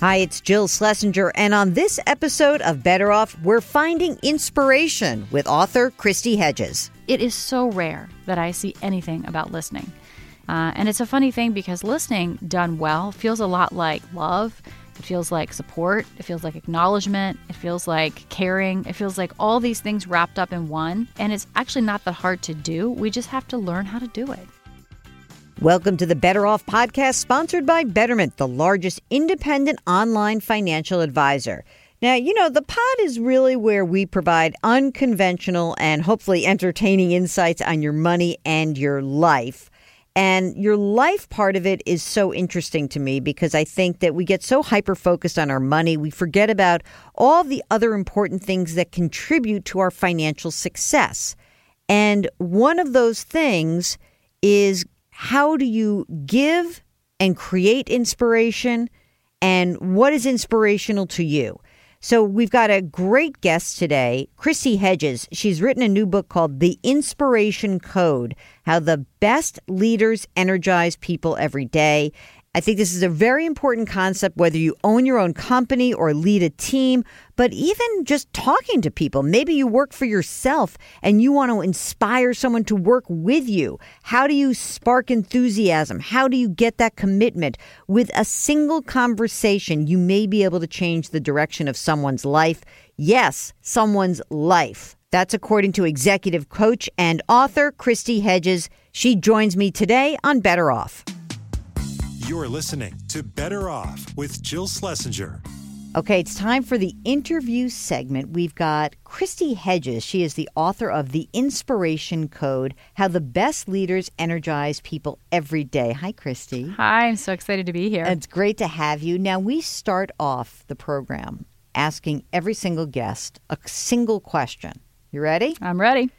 Hi, it's Jill Schlesinger, and on this episode of Better Off, we're finding inspiration with author Kristi Hedges. It is so rare that I see anything about listening. Uh, and it's a funny thing because listening done well feels a lot like love. It feels like support. It feels like acknowledgement. It feels like caring. It feels like all these things wrapped up in one. And it's actually not that hard to do. We just have to learn how to do it. Welcome to the Better Off podcast, sponsored by Betterment, the largest independent online financial advisor. Now, you know, the pod is really where we provide unconventional and hopefully entertaining insights on your money and your life. And your life part of it is so interesting to me because I think that we get so hyper focused on our money, we forget about all the other important things that contribute to our financial success. And one of those things is how do you give and create inspiration and what is inspirational to you? So we've got a great guest today, Kristi Hedges. She's written a new book called The Inspiration Code How the Best Leaders Energize People Every Day. I think this is a very important concept, whether you own your own company or lead a team, but even just talking to people. Maybe you work for yourself and you want to inspire someone to work with you. How do you spark enthusiasm? How do you get that commitment? With a single conversation, you may be able to change the direction of someone's life. Yes, someone's life. That's according to executive coach and author Kristi Hedges. She joins me today on Better Off. You're listening to Better Off with Jill Schlesinger. Okay, it's time for the interview segment. We've got Kristi Hedges. She is the author of The Inspiration Code How the Best Leaders Energize People Every Day. Hi, Kristi. Hi, I'm so excited to be here. It's great to have you. Now, we start off the program asking every single guest a single question. You ready? I'm ready.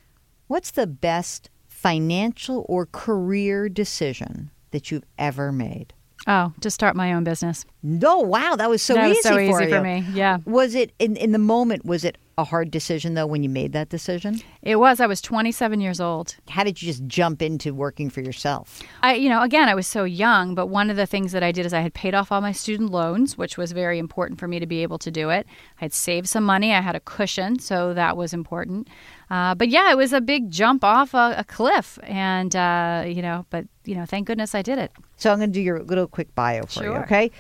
What's the best financial or career decision that you've ever made? Oh, to start my own business. No, wow, that was so that easy was so for easy you. for me. Yeah. Was it in in the moment? Was it a hard decision though when you made that decision? It was. I was 27 years old. How did you just jump into working for yourself? I, you know, again, I was so young, but one of the things that I did is I had paid off all my student loans, which was very important for me to be able to do it. I had saved some money. I had a cushion, so that was important. Uh, but yeah, it was a big jump off a, a cliff, and uh, you know, but you know, thank goodness I did it. So I'm going to do your little quick bio for you, okay?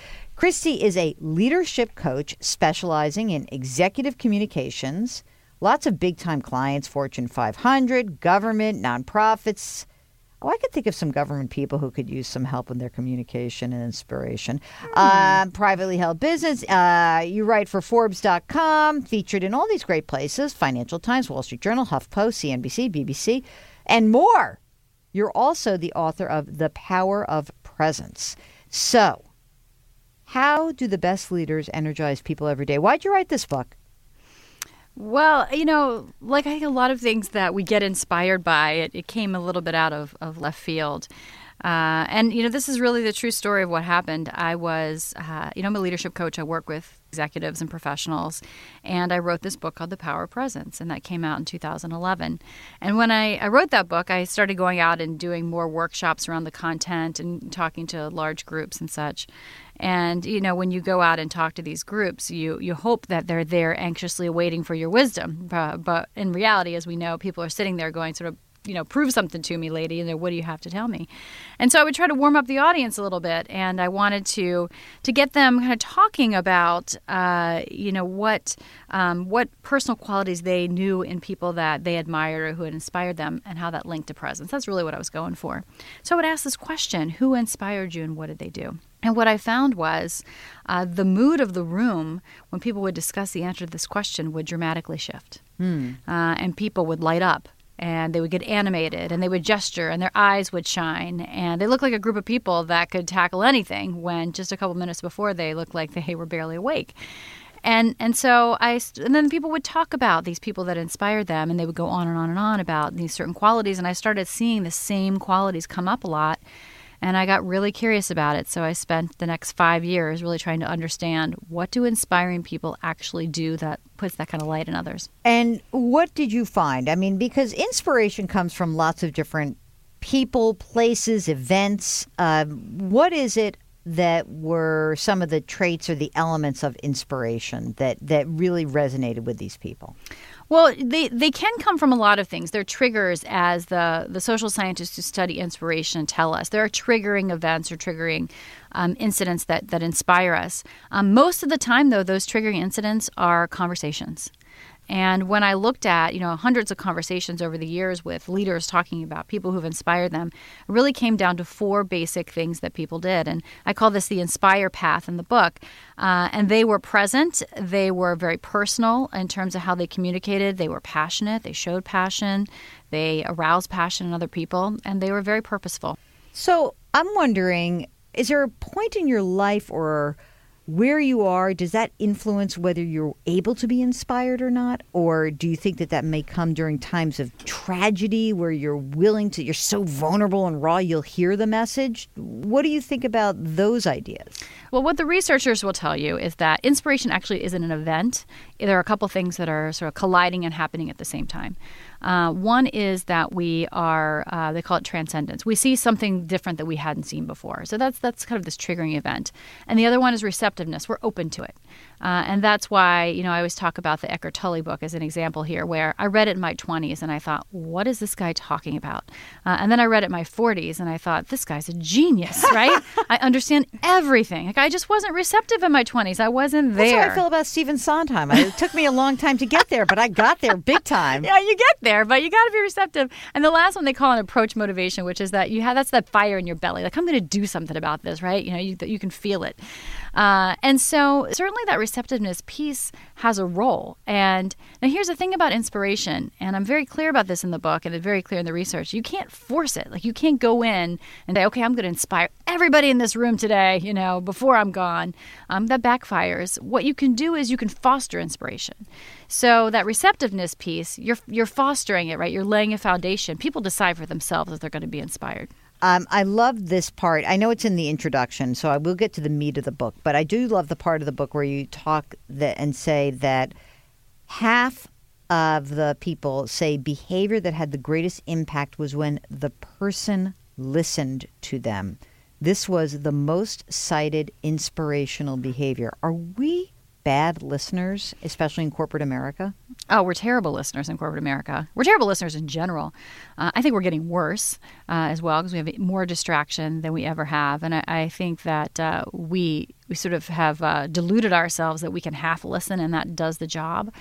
Kristi is a leadership coach specializing in executive communications. Lots of big time clients, Fortune 500, government, nonprofits. Oh, I could think of some government people who could use some help in their communication and inspiration. Um, privately held business. Uh, you write for Forbes.com, featured in all these great places Financial Times, Wall Street Journal, HuffPost, CNBC, BBC, and more. You're also the author of The Power of Presence. So, how do the best leaders energize people every day? Why'd you write this book? Well, you know, like I think a lot of things that we get inspired by, it, it came a little bit out of, of left field. Uh, and, you know, this is really the true story of what happened. I was, uh, you know, I'm a leadership coach. I work with executives and professionals. And I wrote this book called The Power of Presence, and that came out in 2011. And when I, I wrote that book, I started going out and doing more workshops around the content and talking to large groups and such. And you know, when you go out and talk to these groups, you you hope that they're there anxiously waiting for your wisdom. But, in reality, as we know, people are sitting there going sort of you know, prove something to me, lady, and what do you have to tell me? And so I would try to warm up the audience a little bit, and I wanted to to get them kind of talking about, uh, you know, what um, what personal qualities they knew in people that they admired or who had inspired them, and how that linked to presence. That's really what I was going for. So I would ask this question: Who inspired you, and what did they do? And what I found was uh, the mood of the room when people would discuss the answer to this question would dramatically shift, uh, and people would light up and they would get animated and they would gesture and their eyes would shine and they looked like a group of people that could tackle anything when just a couple minutes before they looked like they were barely awake. And and so I and then people would talk about these people that inspired them and they would go on and on and on about these certain qualities and I started seeing the same qualities come up a lot and I got really curious about it. So I spent the next five years really trying to understand what do inspiring people actually do that puts that kind of light in others. And what did you find? I mean, because inspiration comes from lots of different people, places, events. Um, what is it that were some of the traits or the elements of inspiration that that really resonated with these people? Well, they, they can come from a lot of things. They're triggers, as the, the social scientists who study inspiration tell us. There are triggering events or triggering um, incidents that, that inspire us. Um, most of the time, though, those triggering incidents are conversations. And when I looked at, you know, hundreds of conversations over the years with leaders talking about people who've inspired them, it really came down to four basic things that people did. And I call this the inspire path in the book. Uh, and they were present, they were very personal in terms of how they communicated, they were passionate, they showed passion, they aroused passion in other people, and they were very purposeful. So I'm wondering is there a point in your life or where you are, does that influence whether you're able to be inspired or not? Or do you think that that may come during times of tragedy where you're willing to, you're so vulnerable and raw, you'll hear the message? What do you think about those ideas? Well, what the researchers will tell you is that inspiration actually isn't an event. There are a couple things that are sort of colliding and happening at the same time. Uh, one is that we are, uh, they call it transcendence. We see something different that we hadn't seen before. So that's that's kind of this triggering event. And the other one is receptiveness. We're open to it. Uh, and that's why, you know, I always talk about the Eckhart Tolle book as an example here, where I read it in my 20s and I thought, what is this guy talking about? Uh, and then I read it in my 40s and I thought, this guy's a genius, right? I understand everything. Like, I just wasn't receptive in my 20s. I wasn't there. That's how I feel about Stephen Sondheim. It took me a long time to get there, but I got there big time. yeah, you get there, but you got to be receptive. And the last one they call an approach motivation, which is that you have that's that fire in your belly. Like, I'm going to do something about this, right? You know, you, you can feel it. Uh, and so, certainly, that receptiveness piece has a role. And now, here's the thing about inspiration, and I'm very clear about this in the book, and very clear in the research. You can't force it. Like, you can't go in and say, okay, I'm going to inspire everybody in this room today, you know, before I'm gone. Um, that backfires. What you can do is you can foster inspiration. So that receptiveness piece, you're you're fostering it, right? You're laying a foundation. People decide for themselves if they're going to be inspired. Um, I love this part. I know it's in the introduction, so I will get to the meat of the book. But I do love the part of the book where you talk that and say that half of the people say behavior that had the greatest impact was when the person listened to them. This was the most cited inspirational behavior. Are we bad listeners, especially in corporate America? Oh, we're terrible listeners in corporate America. We're terrible listeners in general. Uh, I think we're getting worse uh, as well because we have more distraction than we ever have, and I, I think that uh, we we sort of have uh, deluded ourselves that we can half listen and that does the job.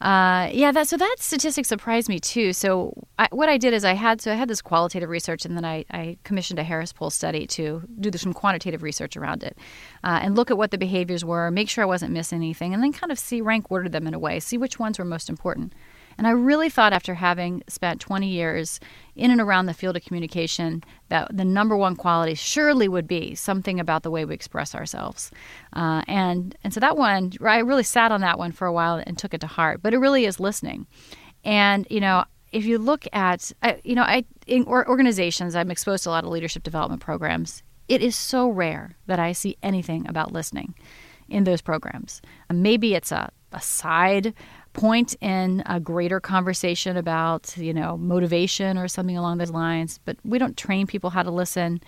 Uh, yeah, that so that statistic surprised me too. So I, what I did is I had so I had this qualitative research, and then I, I commissioned a Harris Poll study to do some quantitative research around it, uh, and look at what the behaviors were, make sure I wasn't missing anything, and then kind of see rank order them in a way, see which ones were most important. And I really thought, after having spent 20 years in and around the field of communication, that the number one quality surely would be something about the way we express ourselves. Uh, and and so that one, I really sat on that one for a while and took it to heart. But it really is listening. And you know, if you look at, you know, I in organizations, I'm exposed to a lot of leadership development programs. It is so rare that I see anything about listening in those programs. Maybe it's a, a side point in a greater conversation about, you know, motivation or something along those lines. But we don't train people how to listen.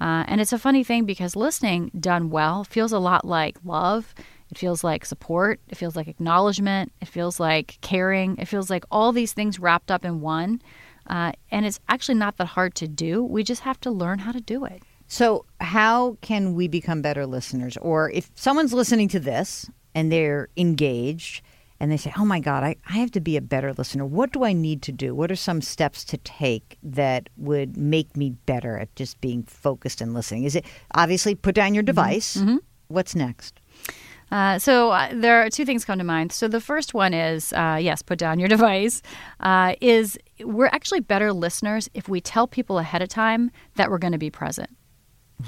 Uh, and it's a funny thing because listening done well feels a lot like love. It feels like support. It feels like acknowledgement. It feels like caring. It feels like all these things wrapped up in one. Uh, and it's actually not that hard to do. We just have to learn how to do it. So, how can we become better listeners? Or if someone's listening to this and they're engaged, and they say, Oh my God, I, I have to be a better listener. What do I need to do? What are some steps to take that would make me better at just being focused and listening? Is it obviously put down your mm-hmm. device? Mm-hmm. What's next? Uh, so uh, there are two things come to mind. So the first one is uh, yes, put down your device. Uh, is we're actually better listeners if we tell people ahead of time that we're going to be present.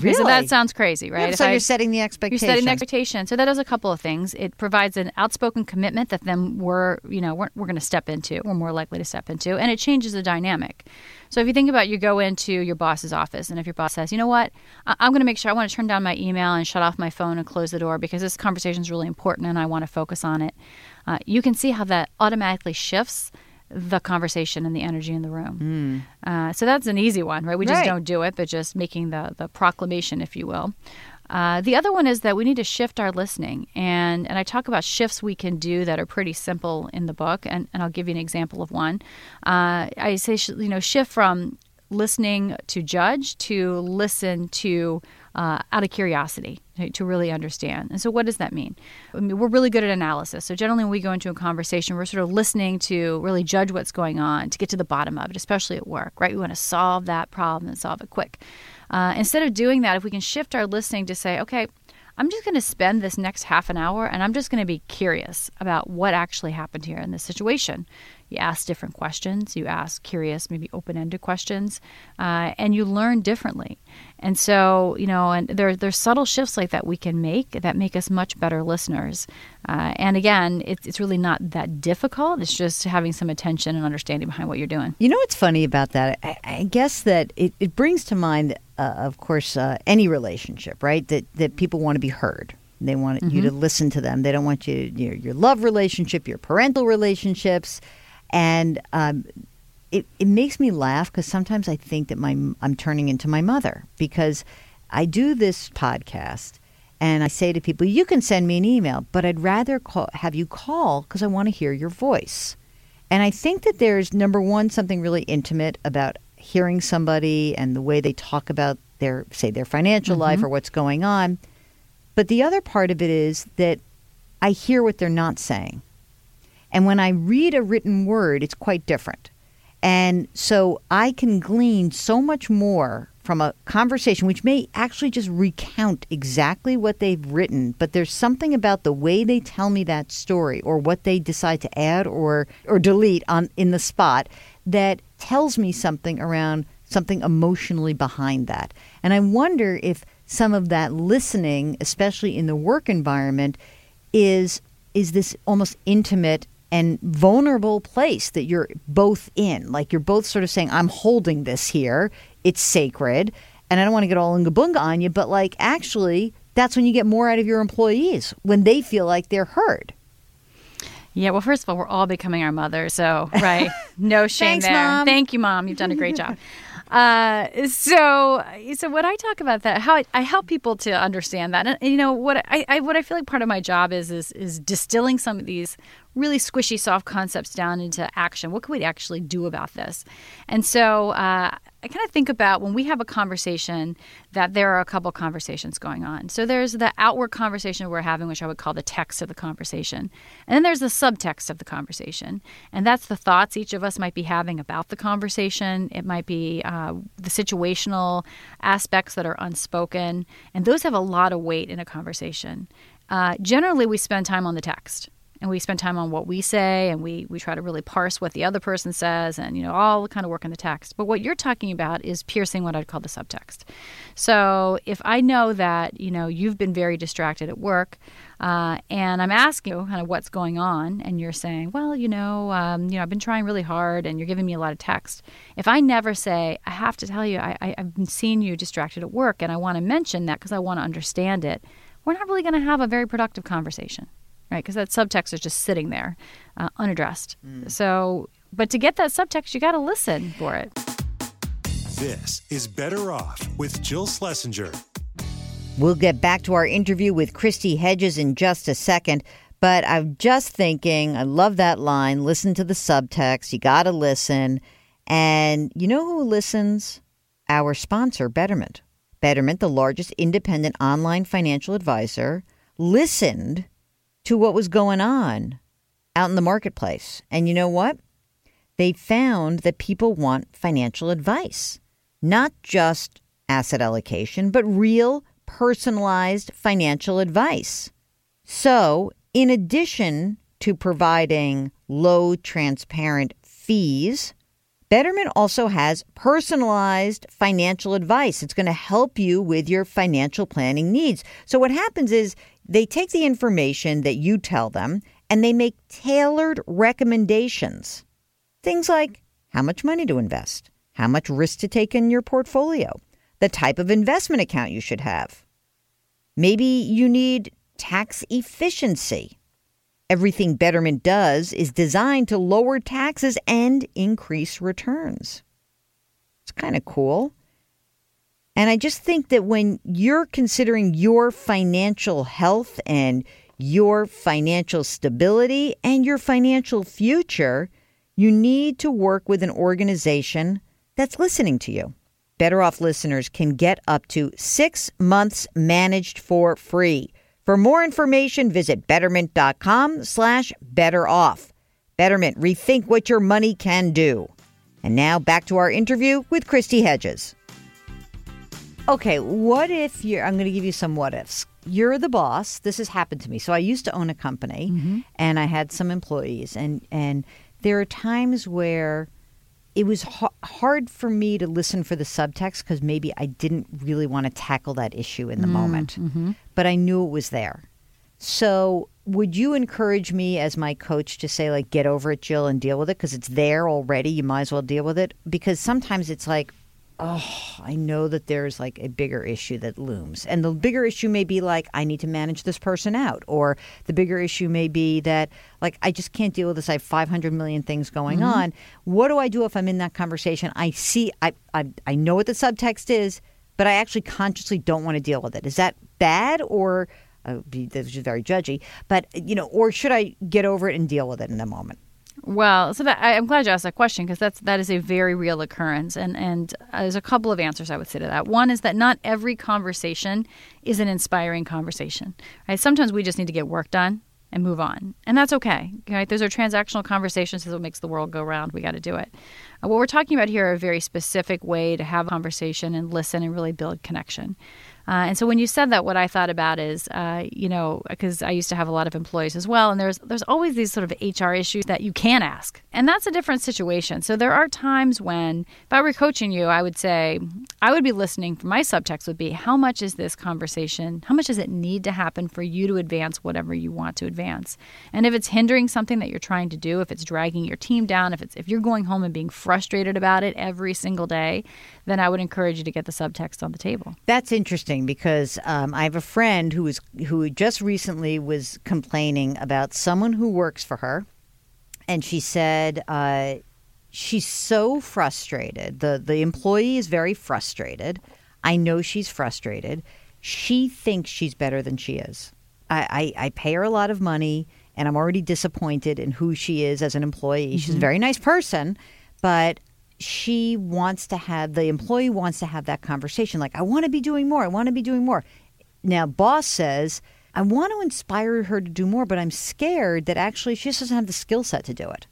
Really? So that sounds crazy, right? Yeah, so you're setting the expectation. You're setting the expectation. So that does a couple of things. It provides an outspoken commitment that then we're, you know, we're, we're going to step into. We're more likely to step into, and it changes the dynamic. So if you think about, you go into your boss's office, and if your boss says, you know what, I- am going to make sure I want to turn down my email and shut off my phone and close the door because this conversation is really important and I want to focus on it. Uh, you can see how that automatically shifts the conversation and the energy in the room. Mm. Uh, so that's an easy one, right? We just right. don't do it, but just making the, the proclamation, if you will. Uh, the other one is that we need to shift our listening, and and I talk about shifts we can do that are pretty simple in the book, and, and I'll give you an example of one. Uh, I say you know shift from listening to judge to listen to uh, out of curiosity to really understand. And so, what does that mean? I mean? We're really good at analysis. So, generally, when we go into a conversation, we're sort of listening to really judge what's going on to get to the bottom of it, especially at work, right? We want to solve that problem and solve it quick. Uh, instead of doing that, if we can shift our listening to say, okay, I'm just going to spend this next half an hour and I'm just going to be curious about what actually happened here in this situation. You ask different questions, you ask curious, maybe open ended questions, uh, and you learn differently. And so, you know, and there, there's subtle shifts like that we can make that make us much better listeners. Uh, and again, it's, it's really not that difficult. It's just having some attention and understanding behind what you're doing. You know what's funny about that? I, I guess that it, it brings to mind, uh, of course, uh, any relationship, right? That, that people want to be heard. They want mm-hmm. you to listen to them. They don't want you, your, your love relationship, your parental relationships. And um, it, it makes me laugh because sometimes I think that my I'm turning into my mother because I do this podcast and I say to people, you can send me an email, but I'd rather call, have you call because I want to hear your voice. And I think that there's number one something really intimate about hearing somebody and the way they talk about their say their financial mm-hmm. life or what's going on. But the other part of it is that I hear what they're not saying. And when I read a written word, it's quite different. And so I can glean so much more from a conversation, which may actually just recount exactly what they've written, but there's something about the way they tell me that story or what they decide to add or, or delete on in the spot that tells me something around something emotionally behind that. And I wonder if some of that listening, especially in the work environment, is is this almost intimate and vulnerable place that you're both in. Like you're both sort of saying, I'm holding this here. It's sacred. And I don't want to get all unga on you, but like actually, that's when you get more out of your employees when they feel like they're heard. Yeah, well, first of all, we're all becoming our mother, so right, no shame Thanks, there. Mom. Thank you, mom. You've done a great job. Uh, so, so what I talk about that, how I, I help people to understand that, and, and you know what I, I, what I feel like part of my job is is is distilling some of these really squishy, soft concepts down into action. What can we actually do about this? And so uh, I kind of think about when we have a conversation that there are a couple conversations going on. So there's the outward conversation we're having, which I would call the text of the conversation. And then there's the subtext of the conversation. And that's the thoughts each of us might be having about the conversation. It might be uh, the situational aspects that are unspoken. And those have a lot of weight in a conversation. Uh, generally, we spend time on the text and we spend time on what we say and we we try to really parse what the other person says and you know all the kind of work in the text. But what you're talking about is piercing what i'd call the subtext. So if i know that you know you've been very distracted at work uh, and i'm asking you kind of what's going on and you're saying well you know um, you know i've been trying really hard and you're giving me a lot of text. If i never say i have to tell you I, I, i've seeing you distracted at work and i want to mention that because i want to understand it we're not really going to have a very productive conversation right? Because that subtext is just sitting there uh, unaddressed. Mm. So, but to get that subtext, you got to listen for it. This is Better Off with Jill Schlesinger. We'll get back to our interview with Kristi Hedges in just a second. But I'm just thinking, I love that line listen to the subtext. You got to listen. And you know who listens? Our sponsor, Betterment. Betterment, the largest independent online financial advisor, listened to what was going on out in the marketplace. And you know what? They found that people want financial advice, not just asset allocation, but real personalized financial advice. So, in addition to providing low, transparent fees, Betterment also has personalized financial advice. It's going to help you with your financial planning needs. So, what happens is they take the information that you tell them and they make tailored recommendations. Things like how much money to invest, how much risk to take in your portfolio, the type of investment account you should have. Maybe you need tax efficiency. Everything Betterment does is designed to lower taxes and increase returns. It's kind of cool. And I just think that when you're considering your financial health and your financial stability and your financial future, you need to work with an organization that's listening to you. Better Off listeners can get up to six months managed for free. For more information, visit betterment.com slash better off. Betterment, rethink what your money can do. And now back to our interview with Kristi Hedges. Okay, what if you're, I'm going to give you some what ifs. You're the boss. This has happened to me. So I used to own a company mm-hmm. and I had some employees, and, and there are times where it was ha- hard for me to listen for the subtext because maybe I didn't really want to tackle that issue in the mm, moment, mm-hmm. but I knew it was there. So, would you encourage me as my coach to say, like, get over it, Jill, and deal with it because it's there already? You might as well deal with it because sometimes it's like, oh, I know that there's like a bigger issue that looms. And the bigger issue may be like, I need to manage this person out. Or the bigger issue may be that, like, I just can't deal with this. I have 500 million things going on. What do I do if I'm in that conversation? I see, I, I, I know what the subtext is, but I actually consciously don't want to deal with it. Is that bad or? Uh, be, this is very judgy, but you know, or should I get over it and deal with it in the moment? Well, so that, I, I'm glad you asked that question because that's that is a very real occurrence, and and uh, there's a couple of answers I would say to that. One is that not every conversation is an inspiring conversation. Right? Sometimes we just need to get work done and move on, and that's okay. Right? Those are transactional conversations. This is what makes the world go round. We got to do it. Uh, what we're talking about here are a very specific way to have a conversation and listen and really build connection. Uh, and so when you said that, what I thought about is, uh, you know, because I used to have a lot of employees as well, and there's there's always these sort of HR issues that you can ask, and that's a different situation. So there are times when, if I were coaching you, I would say I would be listening. For my subtext would be, how much is this conversation? How much does it need to happen for you to advance whatever you want to advance? And if it's hindering something that you're trying to do, if it's dragging your team down, if it's if you're going home and being frustrated about it every single day, then I would encourage you to get the subtext on the table. That's interesting because um, I have a friend who was who just recently was complaining about someone who works for her, and she said uh, she's so frustrated. the The employee is very frustrated. I know she's frustrated. She thinks she's better than she is. I, I, I pay her a lot of money, and I'm already disappointed in who she is as an employee. She's a very nice person, but she wants to have the employee wants to have that conversation like i want to be doing more i want to be doing more now boss says i want to inspire her to do more but i'm scared that actually she just doesn't have the skill set to do it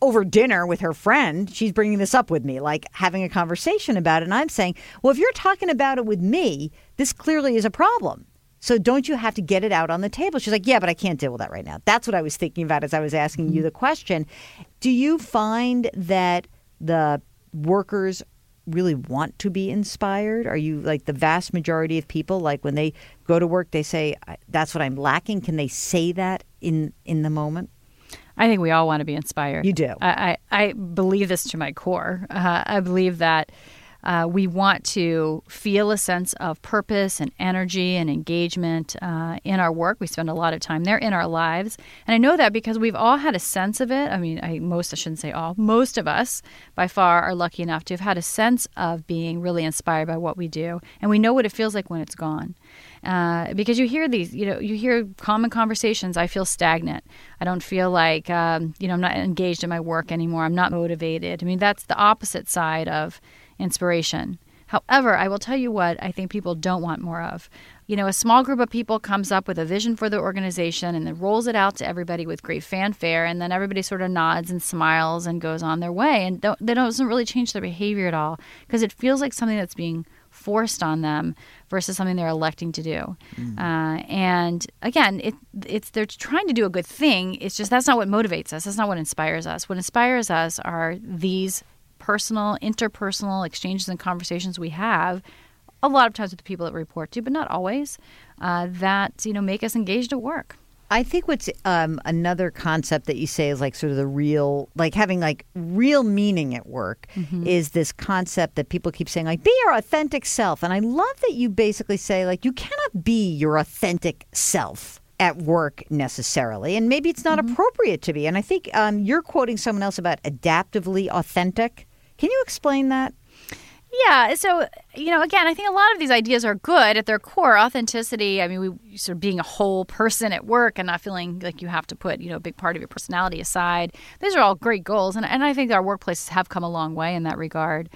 over dinner with her friend she's bringing this up with me like having a conversation about it and i'm saying well if you're talking about it with me this clearly is a problem so don't you have to get it out on the table? She's like, yeah, but I can't deal with that right now. That's what I was thinking about as I was asking you mm-hmm. the question. Do you find that the workers really want to be inspired? Are you like the vast majority of people like when they go to work they say that's what I'm lacking? Can they say that in in the moment? I think we all want to be inspired. You do. I, I, I believe this to my core. Uh, I believe that uh, we want to feel a sense of purpose and energy and engagement uh, in our work. We spend a lot of time there in our lives. And I know that because we've all had a sense of it. I mean, I, most, I shouldn't say all, most of us by far are lucky enough to have had a sense of being really inspired by what we do. And we know what it feels like when it's gone. Uh, because you hear these, you know, you hear common conversations. I feel stagnant. I don't feel like, um, you know, I'm not engaged in my work anymore. I'm not motivated. I mean, that's the opposite side of inspiration. However, I will tell you what I think people don't want more of. You know, a small group of people comes up with a vision for the organization and then rolls it out to everybody with great fanfare, and then everybody sort of nods and smiles and goes on their way. And they don't, that doesn't really change their behavior at all because it feels like something that's being forced on them versus something they're electing to do. Uh, and again, it, it's they're trying to do a good thing. It's just that's not what motivates us. That's not what inspires us. What inspires us are these personal, interpersonal exchanges and conversations we have. A lot of times with the people that we report to, but not always. Uh, that you know make us engaged at work. I think what's um, another concept that you say is like sort of the real, like having like real meaning at work is this concept that people keep saying, like, be your authentic self. And I love that you basically say, like, you cannot be your authentic self at work necessarily. And maybe it's not appropriate to be. And I think um, you're quoting someone else about adaptively authentic. Can you explain that? Yeah. So, you know, again, I think a lot of these ideas are good at their core. Authenticity, I mean, we sort of being a whole person at work and not feeling like you have to put, you know, a big part of your personality aside. These are all great goals. And, and I think our workplaces have come a long way in that regard.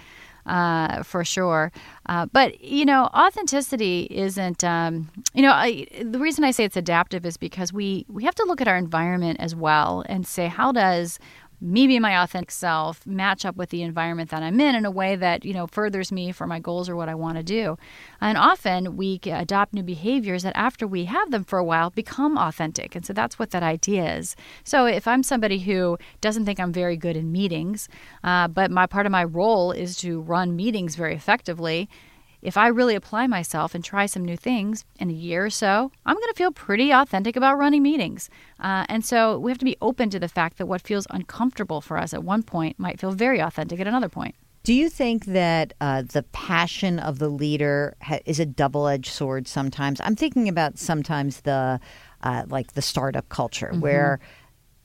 Uh, for sure. Uh, but, you know, authenticity isn't, um, you know, I, the reason I say it's adaptive is because we, we have to look at our environment as well and say, how does me being my authentic self match up with the environment that I'm in in a way that you know furthers me for my goals or what I want to do. And often we adopt new behaviors that after we have them for a while become authentic. And so that's what that idea is. So if I'm somebody who doesn't think I'm very good in meetings, uh, but my part of my role is to run meetings very effectively if I really apply myself and try some new things in a year or so, I'm going to feel pretty authentic about running meetings. Uh, and so we have to be open to the fact that what feels uncomfortable for us at one point might feel very authentic at another point. Do you think that uh, the passion of the leader ha- is a double edged sword sometimes? I'm thinking about sometimes the uh, like the startup culture mm-hmm. where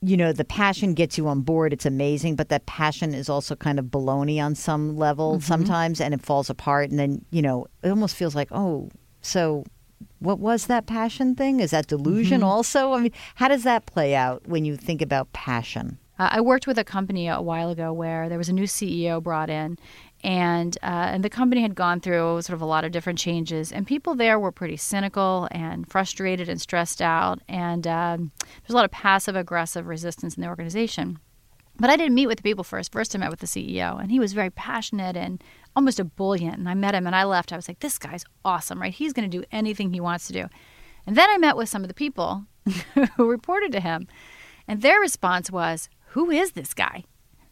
you know, the passion gets you on board. It's amazing, but that passion is also kind of baloney on some level mm-hmm. sometimes, and it falls apart. And then, you know, it almost feels like, oh, so what was that passion thing? Is that delusion mm-hmm. also? I mean, how does that play out when you think about passion? Uh, I worked with a company a while ago where there was a new CEO brought in, and uh, and the company had gone through sort of a lot of different changes, and people there were pretty cynical and frustrated and stressed out, and um, there's a lot of passive aggressive resistance in the organization. But I didn't meet with the people first. First, I met with the CEO, and he was very passionate and almost ebullient. And I met him, and I left. I was like, "This guy's awesome, right? He's going to do anything he wants to do." And then I met with some of the people who reported to him, and their response was, "Who is this guy?"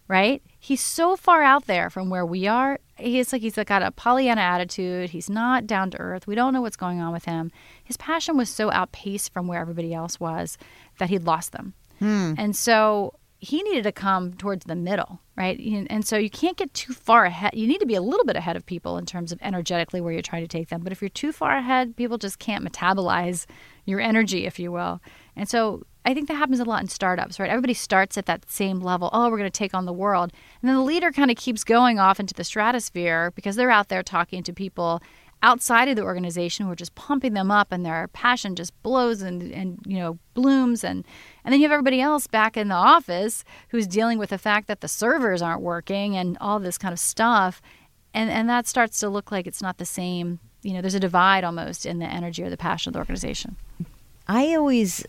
Right? He's so far out there from where we are. He's like he's got a Pollyanna attitude. He's not down to earth. We don't know what's going on with him. His passion was so outpaced from where everybody else was that he'd lost them. Hmm. And so he needed to come towards the middle, right? And so you can't get too far ahead. You need to be a little bit ahead of people in terms of energetically where you're trying to take them. But if you're too far ahead, people just can't metabolize your energy, if you will. And so I think that happens a lot in startups, right? Everybody starts at that same level. Oh, we're going to take on the world. And then the leader kind of keeps going off into the stratosphere because they're out there talking to people outside of the organization who are just pumping them up and their passion just blows and, and you know blooms and and then you have everybody else back in the office who's dealing with the fact that the servers aren't working and all this kind of stuff and and that starts to look like it's not the same you know there's a divide almost in the energy or the passion of the organization I always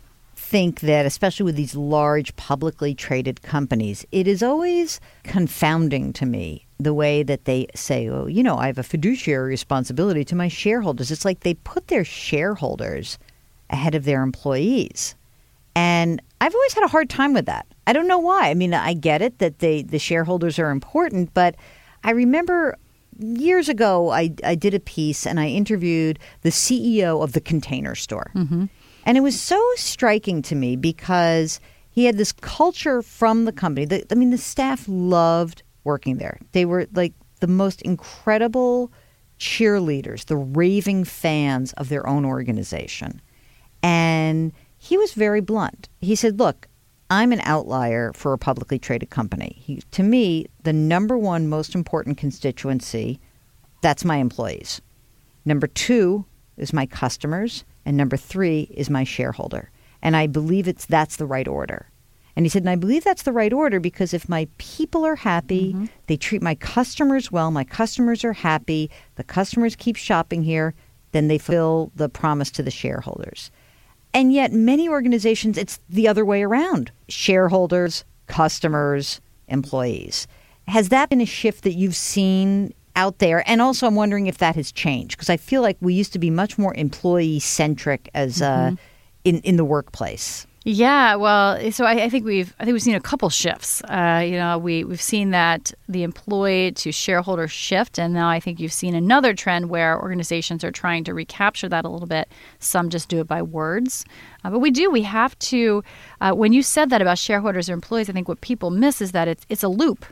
think that, especially with these large publicly traded companies, it is always confounding to me the way that they say, oh, you know, I have a fiduciary responsibility to my shareholders. It's like they put their shareholders ahead of their employees. And I've always had a hard time with that. I don't know why. I mean, I get it that they, the shareholders are important, but I remember years ago I, I did a piece and I interviewed the CEO of the container store. Mm-hmm. And it was so striking to me because he had this culture from the company. The, I mean, the staff loved working there. They were like the most incredible cheerleaders, the raving fans of their own organization. And he was very blunt. He said, Look, I'm an outlier for a publicly traded company. He, to me, the number one most important constituency, that's my employees. Number two is my customers and number three is my shareholder. And I believe it's that's the right order. And he said, and I believe that's the right order because if my people are happy, mm-hmm. they treat my customers well, my customers are happy, the customers keep shopping here, then they fulfill the promise to the shareholders. And yet, many organizations, it's the other way around shareholders, customers, employees. Has that been a shift that you've seen out there. And also, I'm wondering if that has changed because I feel like we used to be much more employee centric as uh, mm-hmm. in in the workplace. Yeah, well, so I, I, think we've I think we've seen a couple shifts. Uh, you know, we we've seen that the employee to shareholder shift, and now I think you've seen another trend where organizations are trying to recapture that a little bit. Some just do it by words, uh, but we do. We have to. Uh, when you said that about shareholders or employees, I think what people miss is that it's it's a loop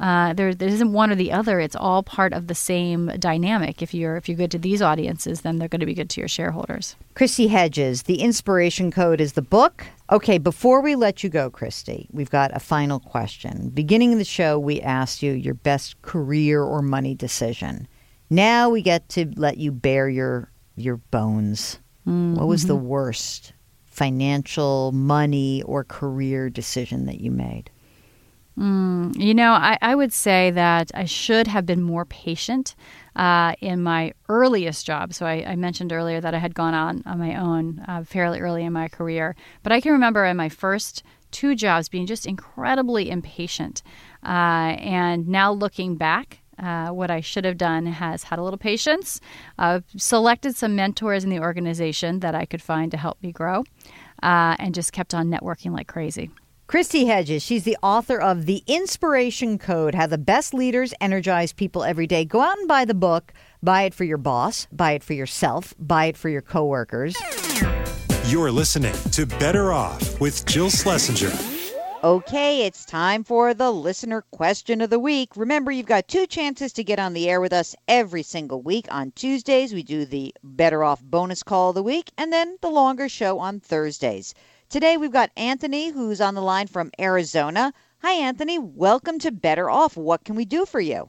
Uh, there, there isn't one or the other. It's all part of the same dynamic. If you're if you're good to these audiences, then they're going to be good to your shareholders. Kristi Hedges, the inspiration code is the book. Okay, before we let you go, Kristi, we've got a final question. Beginning of the show, we asked you your best career or money decision. Now we get to let you bare your your bones. Mm-hmm. What was the mm-hmm. worst financial, money, or career decision that you made? Mm, you know, I, I, would say that I should have been more patient uh, in my earliest job. So I, I, mentioned earlier that I had gone on on my own uh, fairly early in my career. But I can remember in my first two jobs being just incredibly impatient. Uh, and now looking back, uh, what I should have done has had a little patience, uh, selected some mentors in the organization that I could find to help me grow, uh, and just kept on networking like crazy. Kristi Hedges, she's the author of The Inspiration Code How the Best Leaders Energize People Every Day. Go out and buy the book. Buy it for your boss, buy it for yourself, buy it for your coworkers. You're listening to Better Off with Jill Schlesinger. Okay, it's time for the listener question of the week. Remember, you've got two chances to get on the air with us every single week. On Tuesdays, we do the Better Off bonus call of the week, and then the longer show on Thursdays. Today we've got Anthony who's on the line from Arizona. Hi, Anthony. Welcome to Better Off. What can we do for you?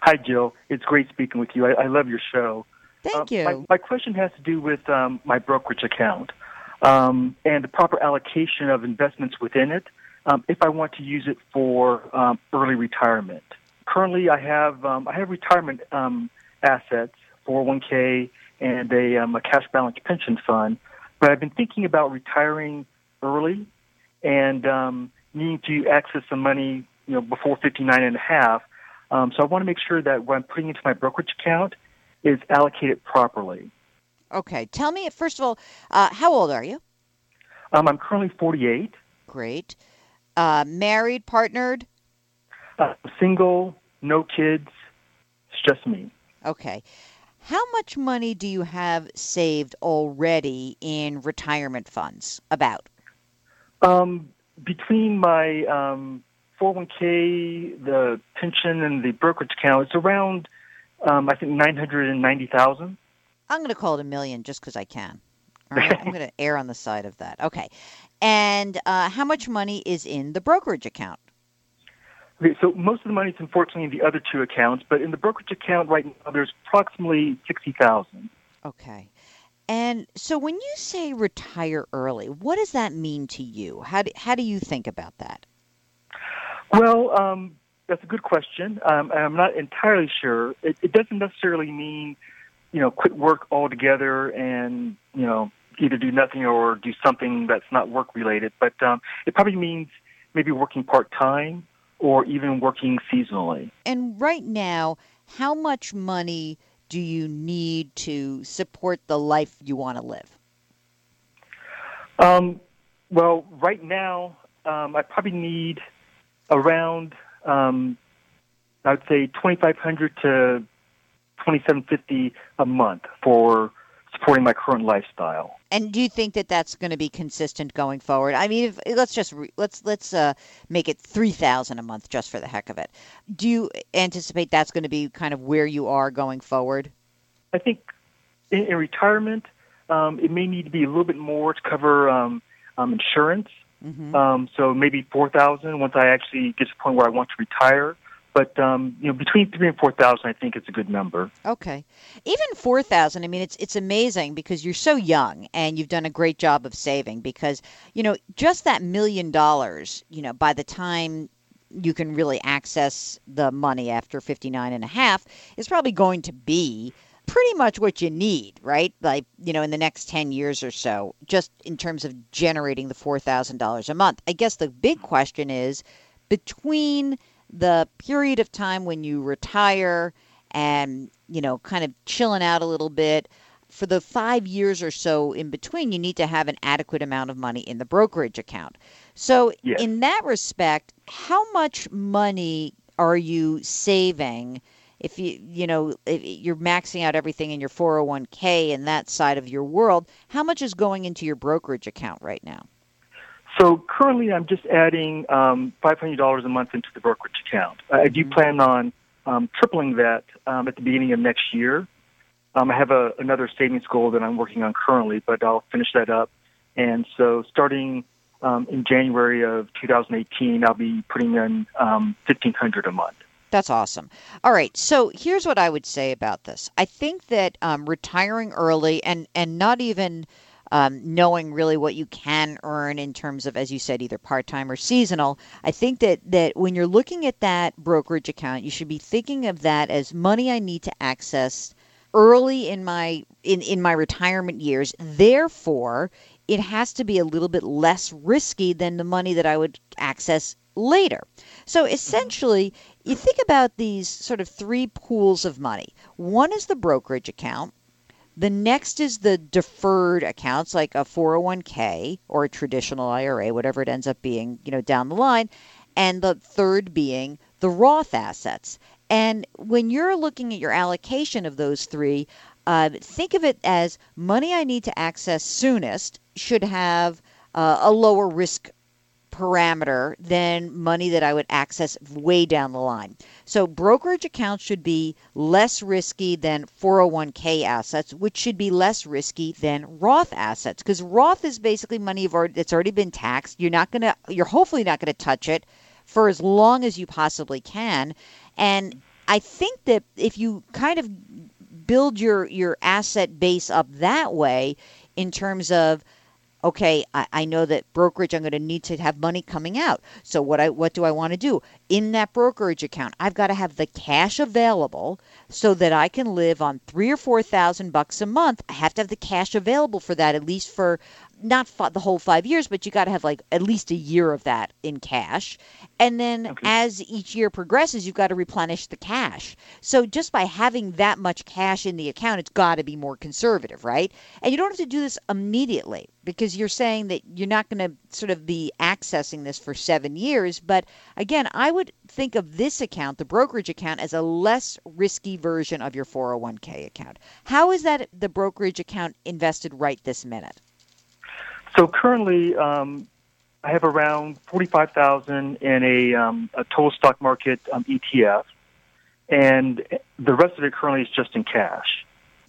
Hi, Jill. It's great speaking with you. I, I love your show. Thank uh, you. My, my, question has to do with um, my brokerage account um, and the proper allocation of investments within it um, if I want to use it for um, early retirement. Currently, I have um, I have retirement um, assets, 401k, and a, a cash balance pension fund but I've been thinking about retiring early and um, needing to access some money, you know, before 59 and a half. Um, so I want to make sure that what I'm putting into my brokerage account is allocated properly. Okay. Tell me, first of all, uh, how old are you? Um, I'm currently 48. Great. Uh, married, partnered? Uh, single, no kids. It's just me. Okay. How much money do you have saved already in retirement funds? About? Um, between my um, 401k, the pension, and the brokerage account, it's around, um, I think, 990000 I'm going to call it a million just because I can. All right? I'm going to err on the side of that. Okay. And uh, how much money is in the brokerage account? Okay, so most of the money is unfortunately in the other two accounts, but in the brokerage account right now, there's approximately sixty thousand. Okay. And so when you say retire early, what does that mean to you? How do, how do you think about that? Well, um, that's a good question. Um, I'm not entirely sure. It, it doesn't necessarily mean, you know, quit work altogether and, you know, either do nothing or do something that's not work related. But um, it probably means maybe working part time or even working seasonally. And right now, how much money do you need to support the life you want to live? Um, well, right now, um, I probably need around, um, I would say, twenty five hundred to twenty seven fifty a month for supporting my current lifestyle. And do you think that that's going to be consistent going forward? I mean, if, let's just re, let's let's uh, make it three thousand a month just for the heck of it. Do you anticipate that's going to be kind of where you are going forward? I think in, in retirement, um, it may need to be a little bit more to cover um, um, insurance. Mm-hmm. Um, so maybe four thousand once I actually get to the point where I want to retire. But um, you know, between three and four thousand, I think it's a good number. Okay, even four thousand. I mean, it's it's amazing because you're so young and you've done a great job of saving. Because you know, just that million dollars. You know, by the time you can really access the money after 59 and a half is probably going to be pretty much what you need, right? Like, you know, in the next 10 years or so, just in terms of generating the $4,000 a month. I guess the big question is between the period of time when you retire and, you know, kind of chilling out a little bit, for the five years or so in between, you need to have an adequate amount of money in the brokerage account. So, yes. in that respect, how much money are you saving? If you you know if you're maxing out everything in your 401k and that side of your world, how much is going into your brokerage account right now? So currently, I'm just adding um, $500 a month into the brokerage account. I do Mm-hmm. plan on um, tripling that um, at the beginning of next year. Um, I have a, another savings goal that I'm working on currently, but I'll finish that up. And so, starting um, in January of 2018, I'll be putting in um, 1500 a month. That's awesome. All right, so here's what I would say about this. I think that um, retiring early and and not even um, knowing really what you can earn in terms of, as you said, either part time or seasonal. I think that that when you're looking at that brokerage account, you should be thinking of that as money I need to access early in my in in my retirement years. Therefore, it has to be a little bit less risky than the money that I would access later. So essentially, you think about these sort of three pools of money. One is the brokerage account. The next is the deferred accounts like a 401k or a traditional IRA, whatever it ends up being, you know, down the line. And the third being the Roth assets. And when you're looking at your allocation of those three, uh, think of it as money I need to access soonest should have uh, a lower risk parameter than money that I would access way down the line. So brokerage accounts should be less risky than 401k assets, which should be less risky than Roth assets because Roth is basically money that's already been taxed. You're not going to you're hopefully not going to touch it for as long as you possibly can. And I think that if you kind of build your your asset base up that way in terms of okay, I, I know that brokerage I'm going to need to have money coming out. So what I what do I want to do? In that brokerage account, I've got to have the cash available so that I can live on three or four thousand bucks a month. I have to have the cash available for that at least for not f- the whole five years, but you got to have like at least a year of that in cash. And then Okay. as each year progresses, you've got to replenish the cash. So just by having that much cash in the account, it's got to be more conservative, right? And you don't have to do this immediately because you're saying that you're not going to sort of be accessing this for seven years. But again, I would think of this account, the brokerage account, as a less risky version of your 401k account. How is that the brokerage account invested right this minute? So currently, um, I have around forty-five thousand in a, um, a total stock market um, ETF, and the rest of it currently is just in cash.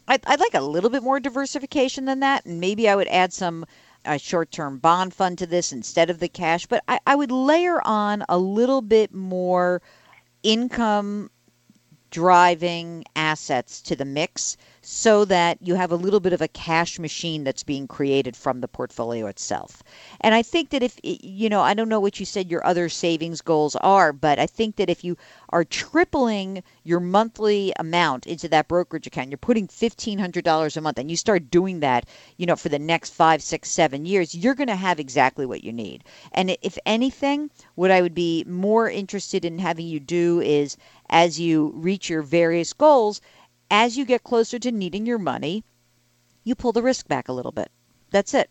I'd, I'd like a little bit more diversification than that, and maybe I would add some uh, short-term bond fund to this instead of the cash. But I, I would layer on a little bit more income driving assets to the mix so that you have a little bit of a cash machine that's being created from the portfolio itself. And I think that if, you know, I don't know what you said your other savings goals are, but I think that if you are tripling your monthly amount into that brokerage account, you're putting $1,500 a month, and you start doing that, you know, for the next five, six, seven years, you're going to have exactly what you need. And if anything, what I would be more interested in having you do is as you reach your various goals, as you get closer to needing your money, you pull the risk back a little bit. That's it.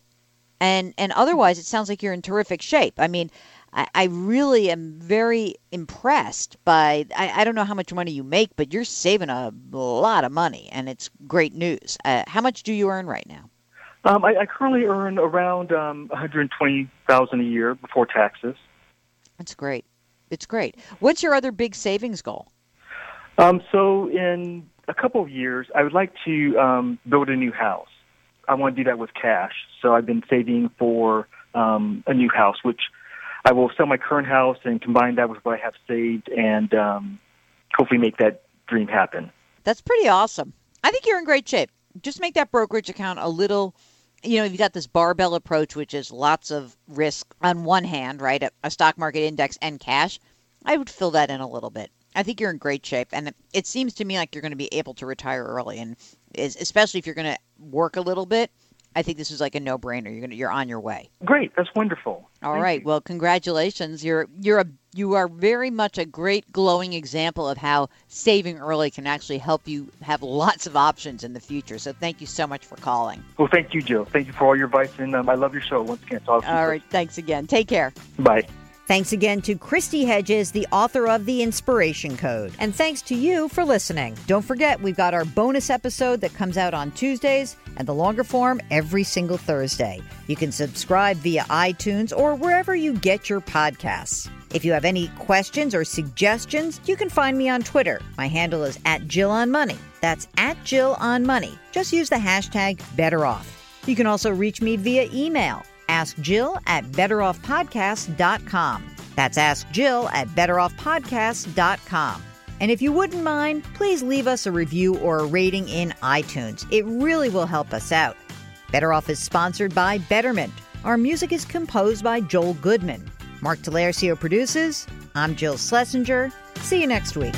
And and otherwise, it sounds like you're in terrific shape. I mean, I, I really am very impressed by. I, I don't know how much money you make, but you're saving a lot of money, and it's great news. Uh, how much do you earn right now? Um, I, I currently earn around um, one hundred twenty thousand a year before taxes. That's great. It's great. What's your other big savings goal? Um, so in a couple of years, I would like to um, build a new house. I want to do that with cash. So I've been saving for um, a new house, which I will sell my current house and combine that with what I have saved, and um, hopefully make that dream happen. That's pretty awesome. I think you're in great shape. Just make that brokerage account a little, you know, you've got this barbell approach, which is lots of risk on one hand, right? A, a stock market index and cash. I would fill that in a little bit. I think you're in great shape, and it, seems to me like you're going to be able to retire early, and is, especially if you're going to work a little bit. I think this is like a no-brainer. You're to, you're on your way. Great, that's wonderful. All Thank right. you. Well, congratulations. You're you're a you are very much a great glowing example of how saving early can actually help you have lots of options in the future. So thank you so much for calling. Well, thank you, Jill. Thank you for all your advice, and um, I love your show once again. Keep All right. Thanks again. Take care. Bye. Thanks again to Kristi Hedges, the author of The Inspiration Code. And thanks to you for listening. Don't forget, we've got our bonus episode that comes out on Tuesdays and the longer form every single Thursday. You can subscribe via iTunes or wherever you get your podcasts. If you have any questions or suggestions, you can find me on Twitter. My handle is at Jill on Money. That's at Jill on Money. Just use the hashtag BetterOff. You can also reach me via email. Ask Jill at betteroffpodcast.com. That's Ask Jill at betteroffpodcast.com. And if you wouldn't mind, please leave us a review or a rating in iTunes. It really will help us out. Better Off is sponsored by Betterment. Our music is composed by Joel Goodman. Mark Talercio produces. I'm Jill Schlesinger. See you next week.